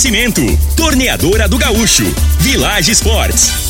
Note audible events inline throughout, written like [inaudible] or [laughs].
Oferecimento: Torneadora do Gaúcho, Village Sports,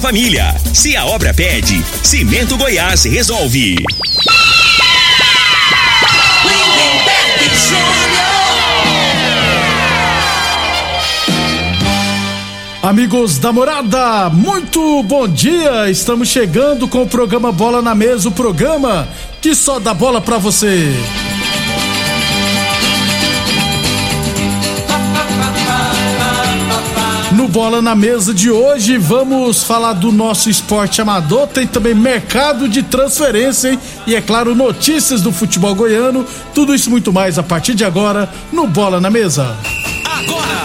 família. Se a obra pede, Cimento Goiás resolve. Amigos da morada, muito bom dia! Estamos chegando com o programa Bola na Mesa o programa que só dá bola pra você. Bola na Mesa de hoje, vamos falar do nosso esporte amador. Tem também mercado de transferência hein? e, é claro, notícias do futebol goiano. Tudo isso muito mais a partir de agora no Bola na Mesa. Agora!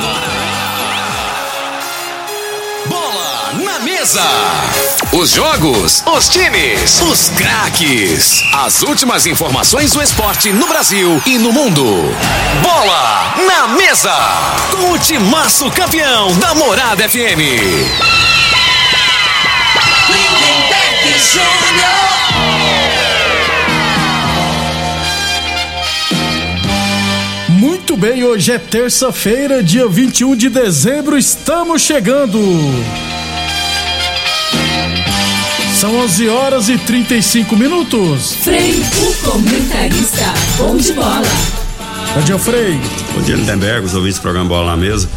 mesa. Os jogos, os times, os craques. As últimas informações do esporte no Brasil e no mundo. Bola na mesa. Com o timaço campeão da Morada FM. Muito bem, hoje é terça-feira, dia 21 de dezembro, estamos chegando. São 11 horas e 35 minutos. Frei, o comentarista, bom de bola. Bom dia, Frei. Bom dia, Lindenberg, os ouvintes do programa Bola na Mesa.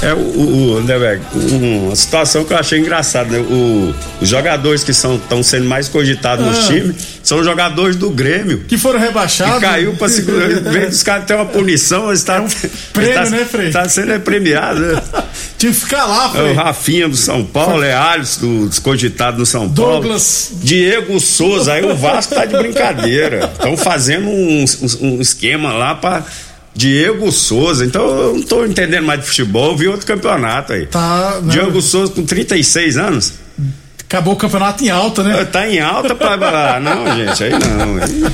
É o, o, Lindenberg, uma situação que eu achei engraçada, né? O, os jogadores que estão sendo mais cogitados ah. nos times são jogadores do Grêmio. Que foram rebaixados. Que caiu pra segunda. [laughs] vez dos caras ter uma punição, está. É um prêmio, tá, né, Frei? Tá sendo premiado, né? [laughs] Tinha que ficar lá, Frei. É o Rafinha do São Paulo, é Alisson dos cogitados no São Paulo. Douglas. Diego Souza, aí o Vasco tá de brincadeira. [laughs] Estão fazendo um, um, um esquema lá pra Diego Souza, então eu não tô entendendo mais de futebol, vi outro campeonato aí. Tá. Não. Diego Souza com 36 anos. Acabou o campeonato em alta, né? Tá em alta. Ah, [laughs] não, gente, aí não. Aí...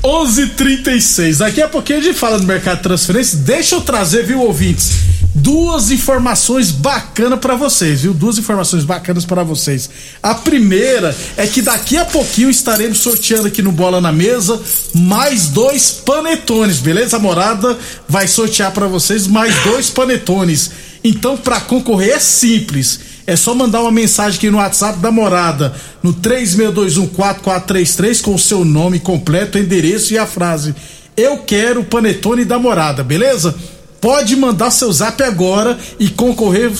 11:36. Daqui a pouquinho a gente fala do mercado de transferência. Deixa eu trazer, viu, ouvintes? Duas informações bacanas para vocês, viu? Duas informações bacanas para vocês. A primeira é que daqui a pouquinho estaremos sorteando aqui no Bola na Mesa mais dois panetones, beleza? A morada vai sortear para vocês mais dois panetones. Então, para concorrer é simples. É só mandar uma mensagem aqui no WhatsApp da morada, no 36214433, com o seu nome completo, endereço e a frase. Eu quero o panetone da morada, beleza? Pode mandar seu zap agora e concorrer.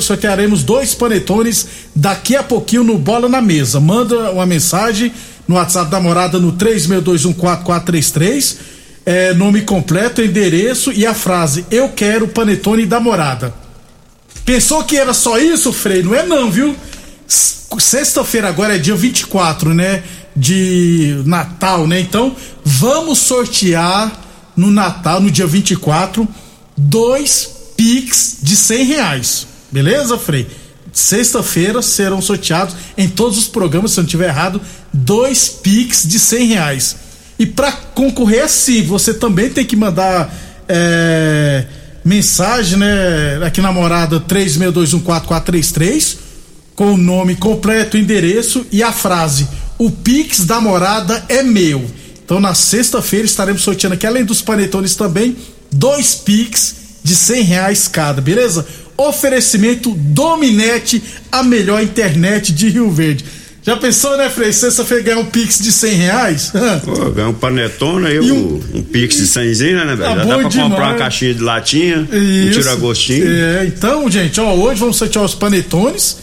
Sortearemos dois panetones daqui a pouquinho no Bola na Mesa. Manda uma mensagem no WhatsApp da morada no 36214433. É, nome completo, endereço e a frase Eu quero panetone da morada. Pensou que era só isso, Frei? Não é não, viu? Sexta-feira agora é dia 24, né? De Natal, né? Então, vamos sortear no Natal, no dia 24, dois Pix de 100 reais. Beleza, Frei? Sexta-feira serão sorteados em todos os programas, se eu não estiver errado, dois Pix de 100 reais. E para concorrer assim, você também tem que mandar. É mensagem, né? Aqui na morada 36214433, com o nome completo, endereço e a frase: O Pix da morada é meu. Então na sexta-feira estaremos sorteando aqui, além dos panetones também, dois Pix de cem reais cada, beleza? Oferecimento Dominete, a melhor internet de Rio Verde. Já pensou, né, Frei? Sexta-feira ganhar um Pix de 100 reais? [laughs] Pô, ganhar um panetone aí, um, um Pix de 100, né, velho? Tá Já dá pra demais. comprar uma caixinha de latinha, Isso. um tira-gostinho. É, então, gente, ó, hoje vamos sortear os panetones.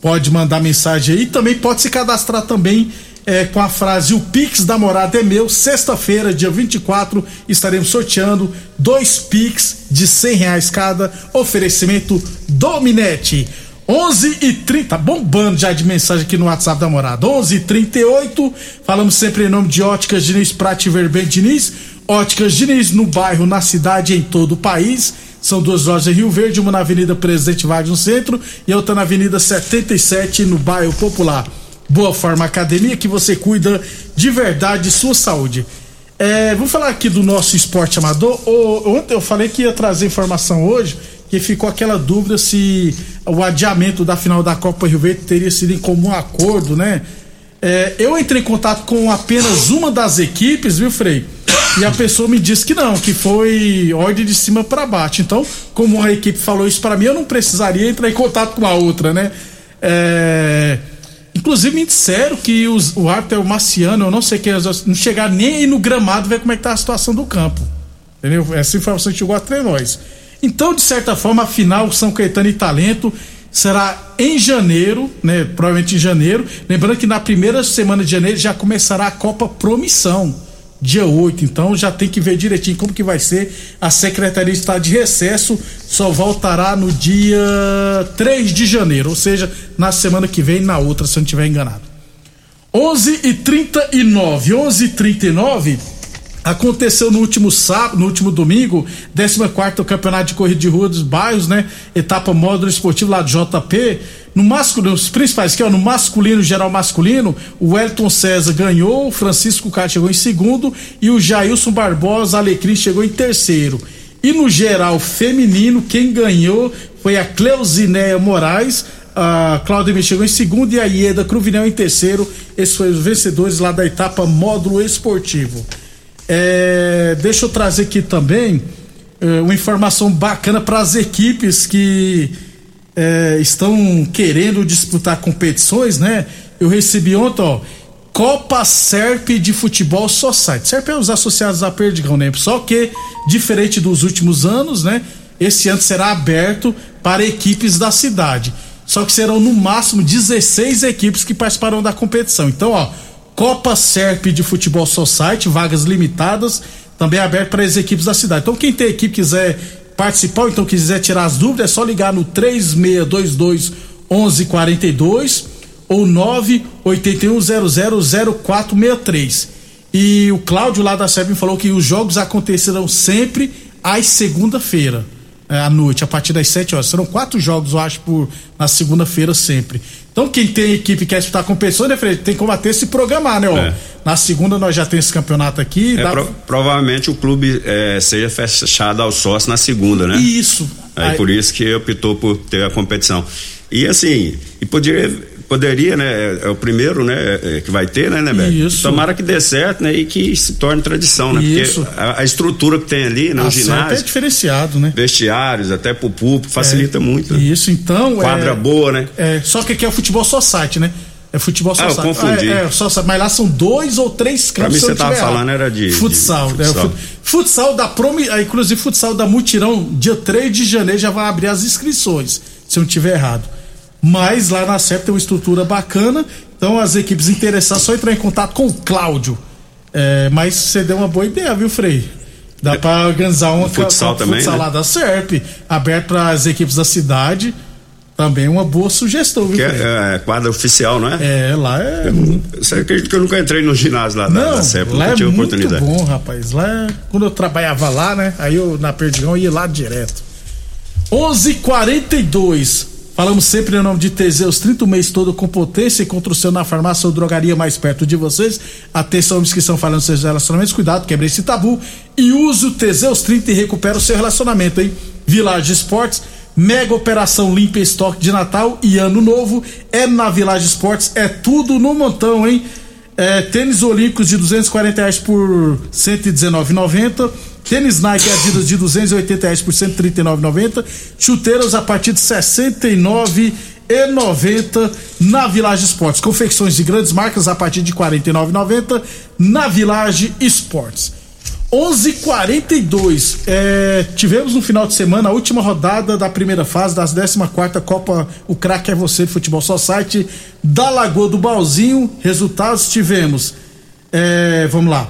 Pode mandar mensagem aí. Também pode se cadastrar também é, com a frase O Pix da Morada é meu. Sexta-feira, dia 24, estaremos sorteando dois Pix de 100 reais cada. Oferecimento Dominete. 11 e 30, bombando já de mensagem aqui no WhatsApp da morada. 11 e 38, falamos sempre em nome de Óticas Diniz, Prate Verben Diniz. Óticas Diniz no bairro, na cidade, em todo o país. São duas lojas em Rio Verde, uma na Avenida Presidente Vargas no centro e outra na Avenida 77 no bairro Popular. Boa Forma Academia que você cuida de verdade sua saúde. É, vamos falar aqui do nosso esporte amador. Ontem eu falei que ia trazer informação hoje, que ficou aquela dúvida se o adiamento da final da Copa Rio Verde teria sido em comum acordo, né? É, eu entrei em contato com apenas uma das equipes, viu, Frei? E a pessoa me disse que não, que foi ordem de cima para baixo. Então, como a equipe falou isso para mim, eu não precisaria entrar em contato com a outra, né? É, inclusive me disseram que os, o Arthur Marciano, eu não sei quem, não chegar nem aí no gramado ver como é que tá a situação do campo. Entendeu? Essa informação chegou até nós. Então, de certa forma, a final São Caetano e Talento será em janeiro, né? Provavelmente em janeiro. Lembrando que na primeira semana de janeiro já começará a Copa Promissão dia 8. Então já tem que ver direitinho como que vai ser. A secretaria está de recesso, só voltará no dia 3 de janeiro, ou seja, na semana que vem, na outra, se eu não estiver enganado. 11 e 39 11 e 39 Aconteceu no último sábado, no último domingo, 14 Campeonato de Corrida de Rua dos Bairros, né? Etapa módulo esportivo lá do JP. No masculino, os principais que é no masculino, geral masculino, o Elton César ganhou, o Francisco Carlos chegou em segundo e o Jailson Barbosa Alecrim chegou em terceiro. E no geral feminino, quem ganhou foi a Cleusinéia Moraes, a Cláudia chegou em segundo e a Ieda Cruvinel em terceiro. Esses foram os vencedores lá da etapa módulo esportivo. É, deixa eu trazer aqui também é, uma informação bacana para as equipes que é, estão querendo disputar competições, né? Eu recebi ontem, ó, Copa Serp de Futebol Society. Serp é os associados à Perdigão, né? Só que, diferente dos últimos anos, né? Esse ano será aberto para equipes da cidade. Só que serão no máximo 16 equipes que participarão da competição. Então, ó, Copa Serp de Futebol Society, vagas limitadas, também aberto para as equipes da cidade. Então, quem tem equipe quiser participar, ou então quiser tirar as dúvidas, é só ligar no 3622 1142 ou 981000463. E o Cláudio lá da Serp falou que os jogos acontecerão sempre às segunda-feira é, à noite, a partir das 7 horas. Serão quatro jogos, eu acho, por, na segunda-feira sempre. Então, quem tem equipe que quer disputar competição, né, Fred, tem como até se programar, né? Ó, é. Na segunda nós já temos esse campeonato aqui. É, dá... pro, provavelmente o clube é, seja fechado ao sócio na segunda, né? Isso. Aí, Aí... por isso que optou por ter a competição. E assim, e poderia poderia, né? É, é, o primeiro, né? É, é, que vai ter, né, né, Beto? Isso. Tomara que dê certo, né? E que se torne tradição, né? Isso. Porque a, a estrutura que tem ali, né? O ginásio. é diferenciado, né? Vestiários, até pro público, facilita é, muito. Isso, então. Quadra boa, né? É, só que aqui é o futebol society, né? É futebol só Ah, eu confundi. É, é, só, mas lá são dois ou três campos. Pra mim você tava falando era de futsal. De futsal. É, futsal da Promi, inclusive futsal da Mutirão, dia 3 de janeiro já vai abrir as inscrições, se eu não tiver errado. Mas lá na CEP tem uma estrutura bacana, então as equipes interessadas só entrar em contato com o Cláudio. É, mas você deu uma boa ideia, viu, Frei? Dá é, para organizar uma futsal uma, também, futsal né? lá da SERP, aberto para as equipes da cidade. Também uma boa sugestão, viu? Que é, é, quadra oficial, não é? É, lá é. Você acredita que eu nunca entrei no ginásio lá não, da, CEP, lá nunca é tive muito oportunidade. bom, rapaz. Lá, quando eu trabalhava lá, né? Aí eu na Perdigão ia lá direto. 11:42 Falamos sempre em nome de Teseus 30 o mês todo com potência e contra o seu na farmácia ou drogaria mais perto de vocês. Atenção, homens que estão falando seus relacionamentos, cuidado, quebre esse tabu e use o Teseus 30 e recupera o seu relacionamento, hein? Village Esportes, mega operação limpa estoque de Natal e Ano Novo é na Village Esportes, é tudo no montão, hein? É, tênis olímpicos de 240 reais por 119,90 Tênis Nike Adidas de 280 reais por 139,90. Chuteiras a partir de 69 e 90 na Village Esportes. Confecções de grandes marcas a partir de 49,90 na Village Esportes. 11:42 é, tivemos no final de semana a última rodada da primeira fase das 14 Copa O Craque é Você Futebol Society da Lagoa do Balzinho. Resultados tivemos. É, vamos lá.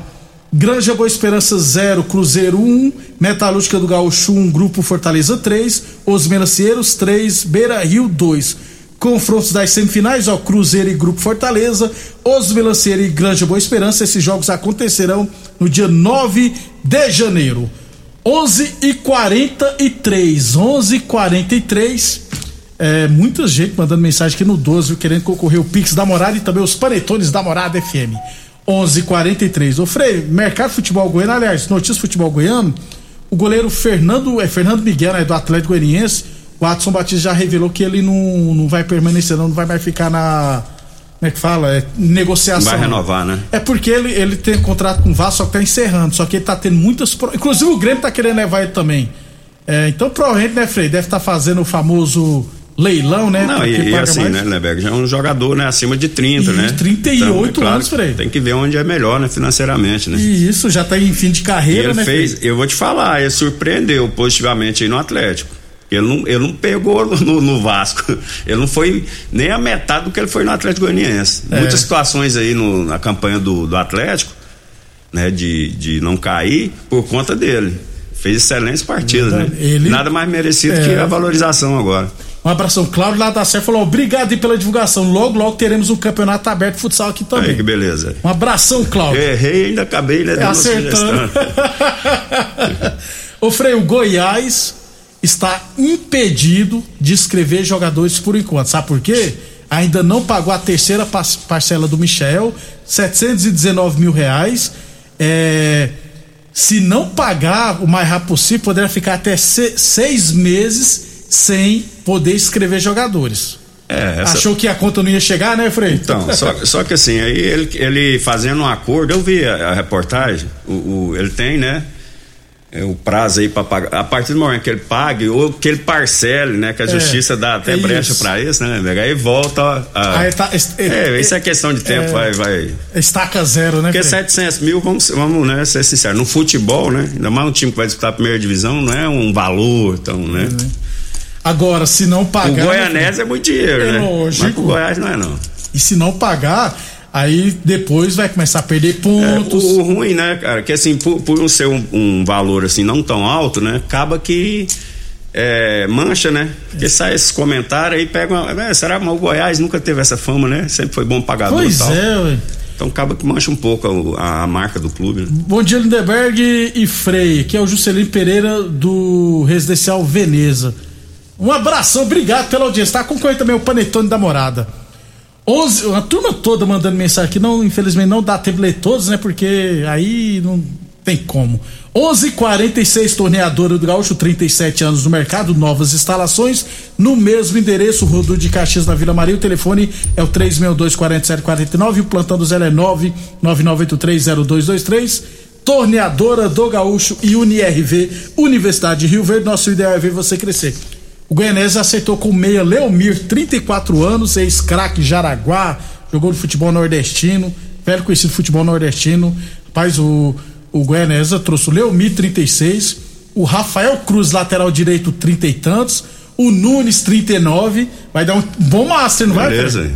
Granja Boa Esperança 0, Cruzeiro 1, um, Metalúrgica do Gaúcho 1, um, Grupo Fortaleza 3, Os Melancieiros 3, Beira Rio 2. Confrontos das semifinais, ó, Cruzeiro e Grupo Fortaleza, Os Melancieiros e Granja Boa Esperança. Esses jogos acontecerão no dia 9 de janeiro. 11 e 43 11 e 43 é, muita gente mandando mensagem aqui no 12 querendo concorrer o Pix da Morada e também os panetones da Morada FM. 11 43 Ô Frei, Mercado Futebol Goiano, aliás, Notícias Futebol Goiano, o goleiro Fernando, é Fernando Miguel, né, do Atlético Goianiense, o Adson Batista já revelou que ele não, não vai permanecer, não, não vai mais ficar na. Como é que fala? É, negociação. Vai renovar, né? É porque ele, ele tem contrato com o Vasco, só que tá encerrando. Só que ele tá tendo muitas. Inclusive o Grêmio tá querendo levar ele também. É, então provavelmente, né, Frei? Deve estar tá fazendo o famoso leilão, né? Não, e, e assim, mais... né, Leberg? Já é um jogador, né, acima de 30, e né? 38 então, é claro anos, Frei. Tem que ver onde é melhor, né, financeiramente, né? E isso, já tá em fim de carreira, e ele né? fez, Frei? eu vou te falar, ele surpreendeu positivamente aí no Atlético. Ele não, ele não pegou no, no, Vasco. Ele não foi nem a metade do que ele foi no Atlético Goianiense. É. Muitas situações aí no, na campanha do, do Atlético, né, de, de não cair por conta dele. Fez excelentes partidas, né? Ele, Nada mais merecido é. que a valorização agora. Um abração. Cláudio lá da Sé falou: obrigado aí pela divulgação. Logo, logo teremos um campeonato aberto de futsal aqui também. Aí, que beleza. Um abração, Cláudio. Errei, ainda acabei, né? Acertando. [laughs] Ô, Freio, Goiás está impedido de escrever jogadores por enquanto. Sabe por quê? Ainda não pagou a terceira parcela do Michel, 719 mil reais. É, se não pagar o mais rápido possível, poderá ficar até seis meses sem poder escrever jogadores. É, essa... Achou que a conta não ia chegar, né, Frei? Então, só, só que assim, aí ele, ele fazendo um acordo, eu vi a, a reportagem, o, o, ele tem, né? É, o prazo aí para pagar. A partir do momento que ele pague, ou que ele parcele, né? Que a é, justiça dá até é brecha para isso, né? Aí volta. A, aí tá, é, isso é questão de tempo, é, vai, vai. Estaca zero, né? Porque 700 mil, vamos, vamos né, ser sinceros, no futebol, né? Ainda mais um time que vai disputar a primeira divisão, não é um valor, então, né? É, Agora, se não pagar. O Goianese é muito dinheiro, é né? Lógico. Mas o Goiás não é, não. E se não pagar, aí depois vai começar a perder pontos. É, o, o, ruim, né, cara, que assim, por, por ser um, um, valor assim não tão alto, né, acaba que é, mancha, né? Porque é. sai esses comentários aí, pega uma, é, será que o Goiás nunca teve essa fama, né? Sempre foi bom pagador pois e tal. é, ué. Então acaba que mancha um pouco a, a marca do clube. Né? Bom dia, Lindeberg e Frei, que é o Juscelino Pereira do Residencial Veneza. Um abração, obrigado pela audiência. Tá acompanhando também o Panetone da Morada. 11, a turma toda mandando mensagem aqui, não, infelizmente não dá tempo ler todos, né? Porque aí não tem como. 11:46 torneadora do Gaúcho, 37 anos no mercado, novas instalações no mesmo endereço, Rodo de Caxias na Vila Maria. O telefone é o 3624749 e o plantão do Zé é 999830223. Torneadora do Gaúcho e UniRV, Universidade de Rio Verde. Nosso ideal é ver você crescer. O Goianese acertou com o meia Leomir, 34 anos, ex-craque Jaraguá, jogou no futebol nordestino, velho conhecido futebol nordestino. Rapaz, o, o Goianese trouxe o Leomir, 36, o Rafael Cruz, lateral direito, 30 e tantos, o Nunes, 39. Vai dar um bom master, não vai? Beleza.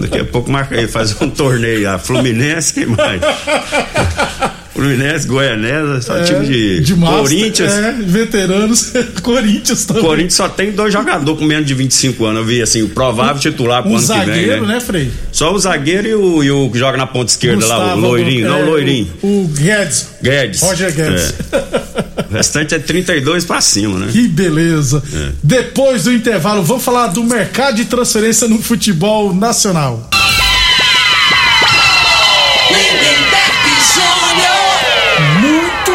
Daqui a pouco marca aí, faz um torneio. A Fluminense, quem mais? [laughs] Fluminense, Goianesa, só é, time de, de master, Corinthians. É, veteranos, [laughs] Corinthians também. Corinthians só tem dois jogadores com menos de 25 anos, eu vi assim, o provável titular pro um ano que vem. zagueiro, né? né, Frei? Só o zagueiro e o, e o que joga na ponta esquerda Gustavo, lá, o loirinho, não, o é, loirinho. O, o Guedes. Guedes. Roger Guedes. É. o restante é 32 pra cima, né? Que beleza. É. Depois do intervalo, vamos falar do mercado de transferência no futebol nacional.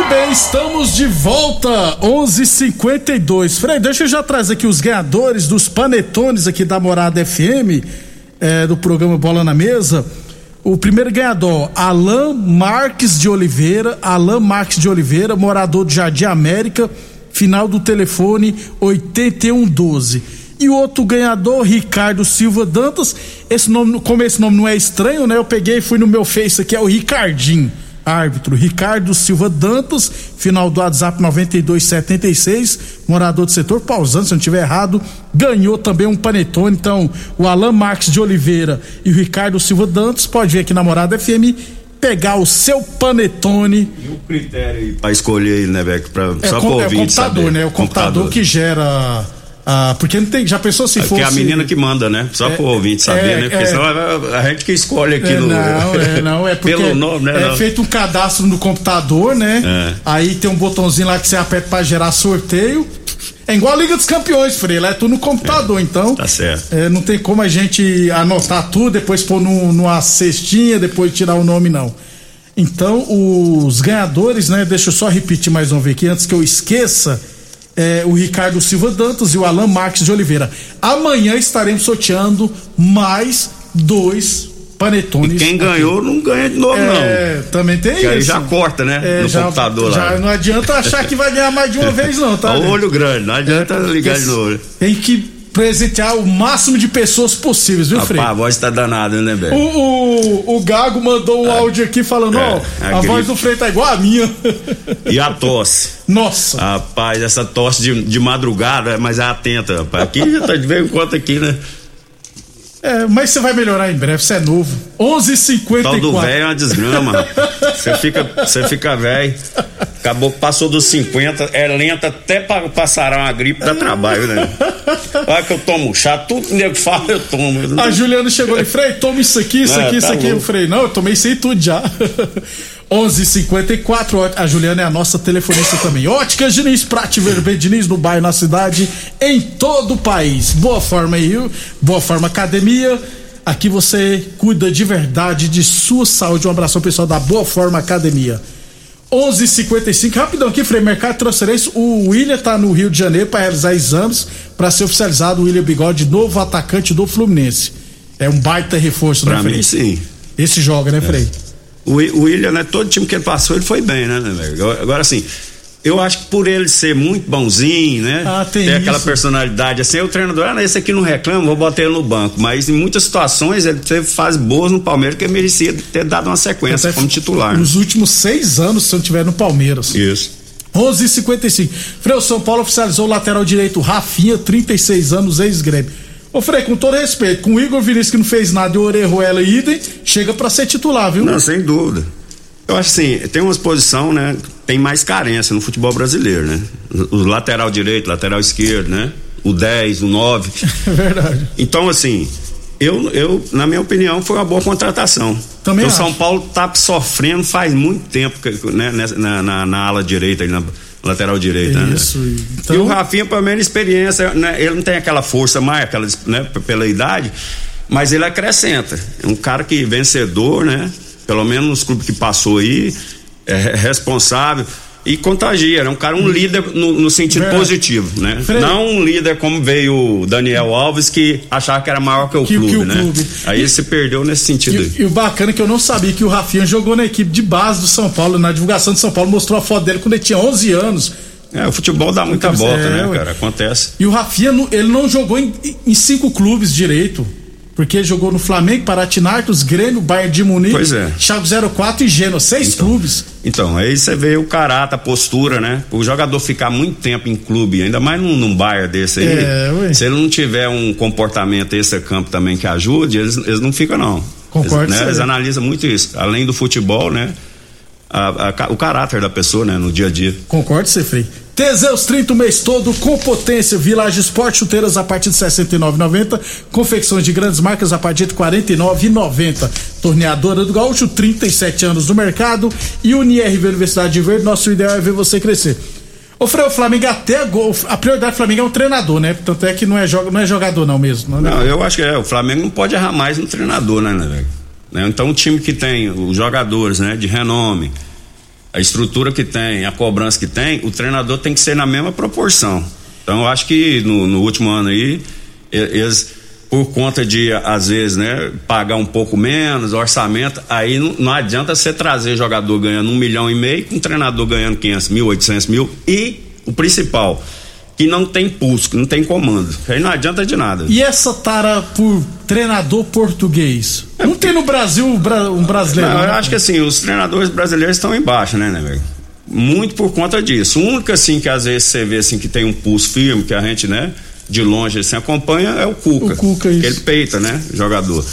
Bem, estamos de volta, 11:52. Frei, deixa eu já trazer aqui os ganhadores dos panetones aqui da Morada FM, é, do programa Bola na Mesa. O primeiro ganhador, Alain Marques de Oliveira, Alain Marques de Oliveira, morador de Jardim América, final do telefone 8112. E o outro ganhador, Ricardo Silva Dantas, esse nome, como esse nome não é estranho, né? Eu peguei e fui no meu Face aqui, é o Ricardinho árbitro Ricardo Silva Dantas, final do WhatsApp 9276, morador do setor, pausando se eu não estiver errado, ganhou também um panetone. Então, o Alan Marques de Oliveira e o Ricardo Silva Dantas pode vir aqui na Morada FM pegar o seu panetone. E o critério para escolher ele, né, Beck? Pra, é, só com, é o computador, saber. né? O computador, computador, que gera Ah, porque não tem, já pensou se é fosse. Porque é a menina que manda, né? Só é, pro ouvinte saber, é, né? Porque é, senão a gente que escolhe aqui é, no. Não, é, não, é [laughs] porque pelo nome, né? É não. feito um cadastro no computador, né? É. Aí tem um botãozinho lá que você aperta pra gerar sorteio. É igual a Liga dos Campeões, Frei, lá é tudo no computador, então. Tá certo. É, não tem como a gente anotar tudo, depois pôr numa cestinha, depois tirar o nome, não. Então, os ganhadores, né? Deixa eu só repetir mais uma vez aqui, antes que eu esqueça. É, o Ricardo Silva Dantas e o Alan Marques de Oliveira. Amanhã estaremos sorteando mais dois panetones. E quem aqui. ganhou não ganha de novo, É, não. também tem Que isso. aí já corta, né? É, no já, computador já lá. não adianta achar que vai ganhar mais de uma vez, não, tá? [laughs] Gente? olho grande, não adianta ligar de novo. Tem que presentear o máximo de pessoas possíveis, viu, Frei? Rapaz, a voz tá danada, né, O, velho? o, o Gago mandou um áudio aqui falando, ó, é, a a voz do Frei tá igual a minha. [laughs] E a tosse. Nossa. Rapaz, essa tosse de, de madrugada, mas é atenta, rapaz. Aqui já tá de vez em quando aqui, né? É, mas você vai melhorar em breve, você é novo. 11:54. Tal do velho é uma desgrama. Você fica, você fica velho. Acabou que passou dos 50, é lenta até pra passar uma gripe, dá trabalho, né? [laughs] Olha que eu tomo chá, tudo que o nego fala, eu tomo. A Juliana chegou ali, Frei, toma isso aqui, isso Ah, aqui, isso tá aqui. louco. Eu falei, não, eu tomei isso aí tudo já. [laughs] 11:54 a Juliana é a nossa telefonista também. Óticas Diniz, Prate Vermelho Diniz, no bairro, na cidade, em todo o país. Boa forma aí? Boa forma academia. Aqui você cuida de verdade de sua saúde. Um abraço ao pessoal da Boa Forma Academia. 11:55 rapidão aqui, Frei Mercado de Transferência. O William tá no Rio de Janeiro para realizar exames para ser oficializado. O William Bigode, novo atacante do Fluminense. É um baita reforço, Pra né, Frei? mim, sim. Esse joga, né, Frei? O, Wi- o William, né? Todo time que ele passou, ele foi bem, né, né? Agora- Agora, assim, eu acho que por ele ser muito bonzinho, né? Ah, tem ter aquela personalidade assim, o treinador, ah, esse aqui não reclama, vou botar ele no banco. Mas em muitas situações ele teve fases boas no Palmeiras que ele merecia ter dado uma sequência Até como titular. né? Nos últimos seis anos, se eu tiver no Palmeiras. Isso. 11:55 Frei, o São Paulo oficializou o lateral direito Rafinha, 36 anos, ex-grêmio. Ô, Frei, com todo respeito, com o Igor Vinícius que não fez nada e o Orejuela e idem, chega pra ser titular, viu? Não, sem dúvida. Eu acho assim, tem uma posição, né? Tem mais carência no futebol brasileiro, né? O lateral direito, lateral esquerdo, né? O 10, o 9. [laughs] É verdade. Então, assim, eu, eu, na minha opinião, foi uma boa contratação. Também o São Paulo tá sofrendo faz muito tempo né, na, na, na ala direita, na lateral direita. né? Isso. E Então, o Rafinha, pelo menos, experiência, né? Ele não tem aquela força mais, aquela, né, pela idade, mas ele acrescenta. É um cara que vencedor, né? Pelo menos nos clubes que passou aí, é re- responsável e contagia. É um cara, um líder no, no sentido Verdade. positivo, né? Frei- Não um líder como veio o Daniel Alves, que achava que era maior que o Que- que clube, o né? clube. Aí ele se perdeu nesse sentido. E, e o bacana é que eu não sabia que o Rafinha jogou na equipe de base do São Paulo. Na divulgação de São Paulo mostrou a foto dele quando ele tinha 11 anos. É, o futebol dá muita volta, é, né, cara? Acontece. E o Rafinha, ele não jogou em, em cinco clubes direito. Porque jogou no Flamengo, Paratinaicos, Grêmio, Bayern de Munique, Pois é. Chaves 04 e Genoa. Seis clubes. Então, aí você vê o caráter, a postura, né? O jogador ficar muito tempo em clube, ainda mais num, num Bayern desse aí. É, se ele não tiver um comportamento extra-campo também que ajude, eles, eles não ficam, não. Concordo Eles, né, eles analisam muito isso. Além do futebol, né? A- a o caráter da pessoa, né? No dia a dia. Concordo, Cefrei. Teseus 30 o mês todo com potência. Village Sport, chuteiras a partir de R$ 69,90. Confecções de grandes marcas a partir de R$ 49,90. Torneadora do Gaúcho, 37 anos no mercado. E UniRV Universidade de Verde, nosso ideal é ver você crescer. O Flamengo até gol. A prioridade do Flamengo é um treinador, né? Tanto é que não é, jo- não é jogador, não mesmo. Não, Não, eu acho que é, o Flamengo não pode errar mais no treinador, né, né, velho? Né, Então, o time que tem os jogadores, né, de renome, a estrutura que tem, a cobrança que tem, o treinador tem que ser na mesma proporção. Então, eu acho que no, no último ano aí, eles, por conta de, às vezes, né, pagar um pouco menos, orçamento, aí não, não adianta você trazer jogador ganhando um milhão e meio com um treinador ganhando 500 mil, 800 mil e o principal, que não tem pulso, que não tem comando. Aí não adianta de nada. E essa tara por treinador português? Não tem no Brasil um bra- brasileiro. Não, eu né? acho que assim, os treinadores brasileiros estão embaixo, né, né, velho? Muito por conta disso. O único, assim, que às vezes você vê, assim, que tem um pulso firme, que a gente, né, de longe, assim, acompanha, é o Cuca. O Cuca, Que isso. ele peita, né, jogador.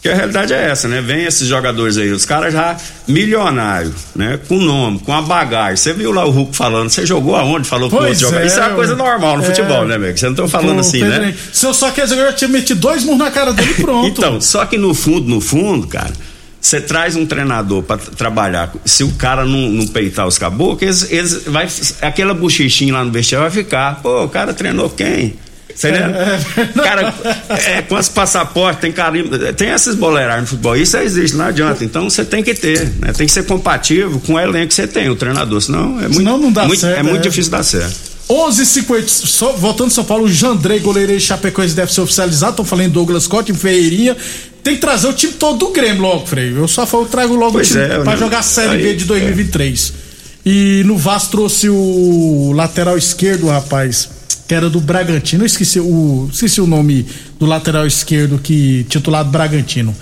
Porque a realidade é essa, né? Vem esses jogadores aí, os caras já milionários, né? Com nome, com a bagagem. Você viu lá o Hulk falando, você jogou aonde? Falou com outro jogador. Isso é uma coisa normal no é. futebol, né, amigo? Você não tá falando Pô, assim, Pedro, né? Se eu só dizer, eu tinha metido dois murros na cara dele pronto. [laughs] então, só que no fundo, no fundo, cara, você traz um treinador para trabalhar, se o cara não, não peitar os caboclos, eles, eles vai, aquela bochichinha lá no vestiário vai ficar. Pô, o cara treinou quem? Você é, é, Cara, é, quantos passaportes, tem carimbo, tem esses boleiragens no futebol, isso existe, não adianta. Então você tem que ter, né? Tem que ser compatível com o elenco que você tem, o treinador, senão é muito, senão não dá muito, certo, é muito é. difícil dar certo. 11:50 voltando São Paulo, Jandrei, goleiro e Chapecoense deve ser oficializado. Estão falando Douglas Costa, em Ferreirinha. Tem que trazer o time todo do Grêmio logo, Frei. Eu só falo, trago logo pois o time é, pra né? jogar a Série Aí, B de 2023. É. E no Vasco trouxe o lateral esquerdo, rapaz que era do Bragantino. Eu esqueci o, esqueci o nome do lateral esquerdo que titulado Bragantino.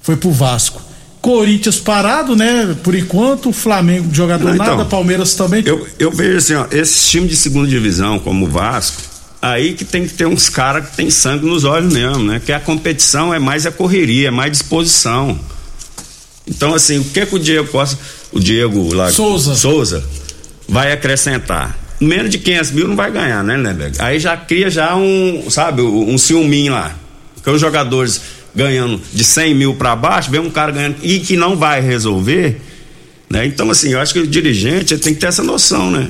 Foi pro Vasco. Corinthians parado, né? Por enquanto, Flamengo jogador Não, então, nada, Palmeiras também. Eu, eu vejo assim, ó, esse time de segunda divisão, como o Vasco, aí que tem que ter uns caras que tem sangue nos olhos mesmo, né? Que a competição é mais a correria, é mais disposição. Então, assim, o que que o Diego Costa, o Diego lá, Souza, Souza vai acrescentar? Menos de 500 mil não vai ganhar, né, Lindeberg? Aí já cria já um, sabe, um ciúminho lá. Porque os jogadores ganhando de 100 mil para baixo, vem um cara ganhando e que não vai resolver, né? Então, assim, eu acho que o dirigente tem que ter essa noção, né?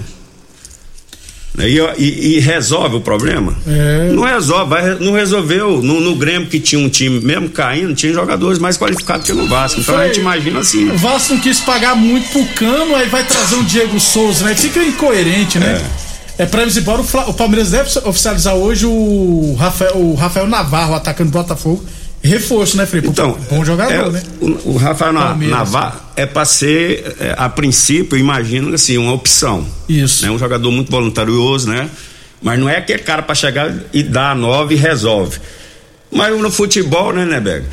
E, e, e, resolve o problema? É. Não resolve, vai, não resolveu. No, no, Grêmio que tinha um time, mesmo caindo, tinha jogadores mais qualificados que no Vasco. Então a gente imagina assim. Né? O Vasco não quis pagar muito pro cano, aí vai trazer um Diego Souza, né? Fica incoerente, né? É, é pra eles embora, o, o Palmeiras deve oficializar hoje o Rafael, o Rafael Navarro, atacando do Botafogo reforço, né, Felipe? Então, bom jogador, é, né? O, o Rafael Navarro é para ser, é, a princípio, imagino assim, uma opção. Isso. Né? Um jogador muito voluntarioso, né? Mas não é aquele cara para chegar e dar a nova e resolve. Mas no futebol, né, Neberg?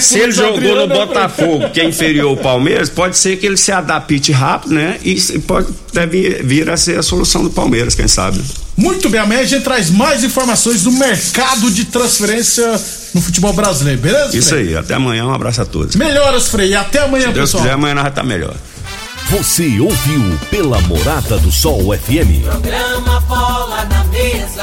Se ele jogou no né, Botafogo, que é inferior ao Palmeiras, pode ser que ele se adapte rápido, né? E pode deve vir a ser a solução do Palmeiras, quem sabe. Muito bem, amanhã a gente traz mais informações do mercado de transferência no futebol brasileiro, beleza? Isso Frei? aí, até amanhã, um abraço a todos. Melhoras, Frei, até amanhã, Se Deus pessoal. quiser, amanhã nós já tá melhor. Você ouviu pela Morada do Sol FM. Programa Bola na Mesa,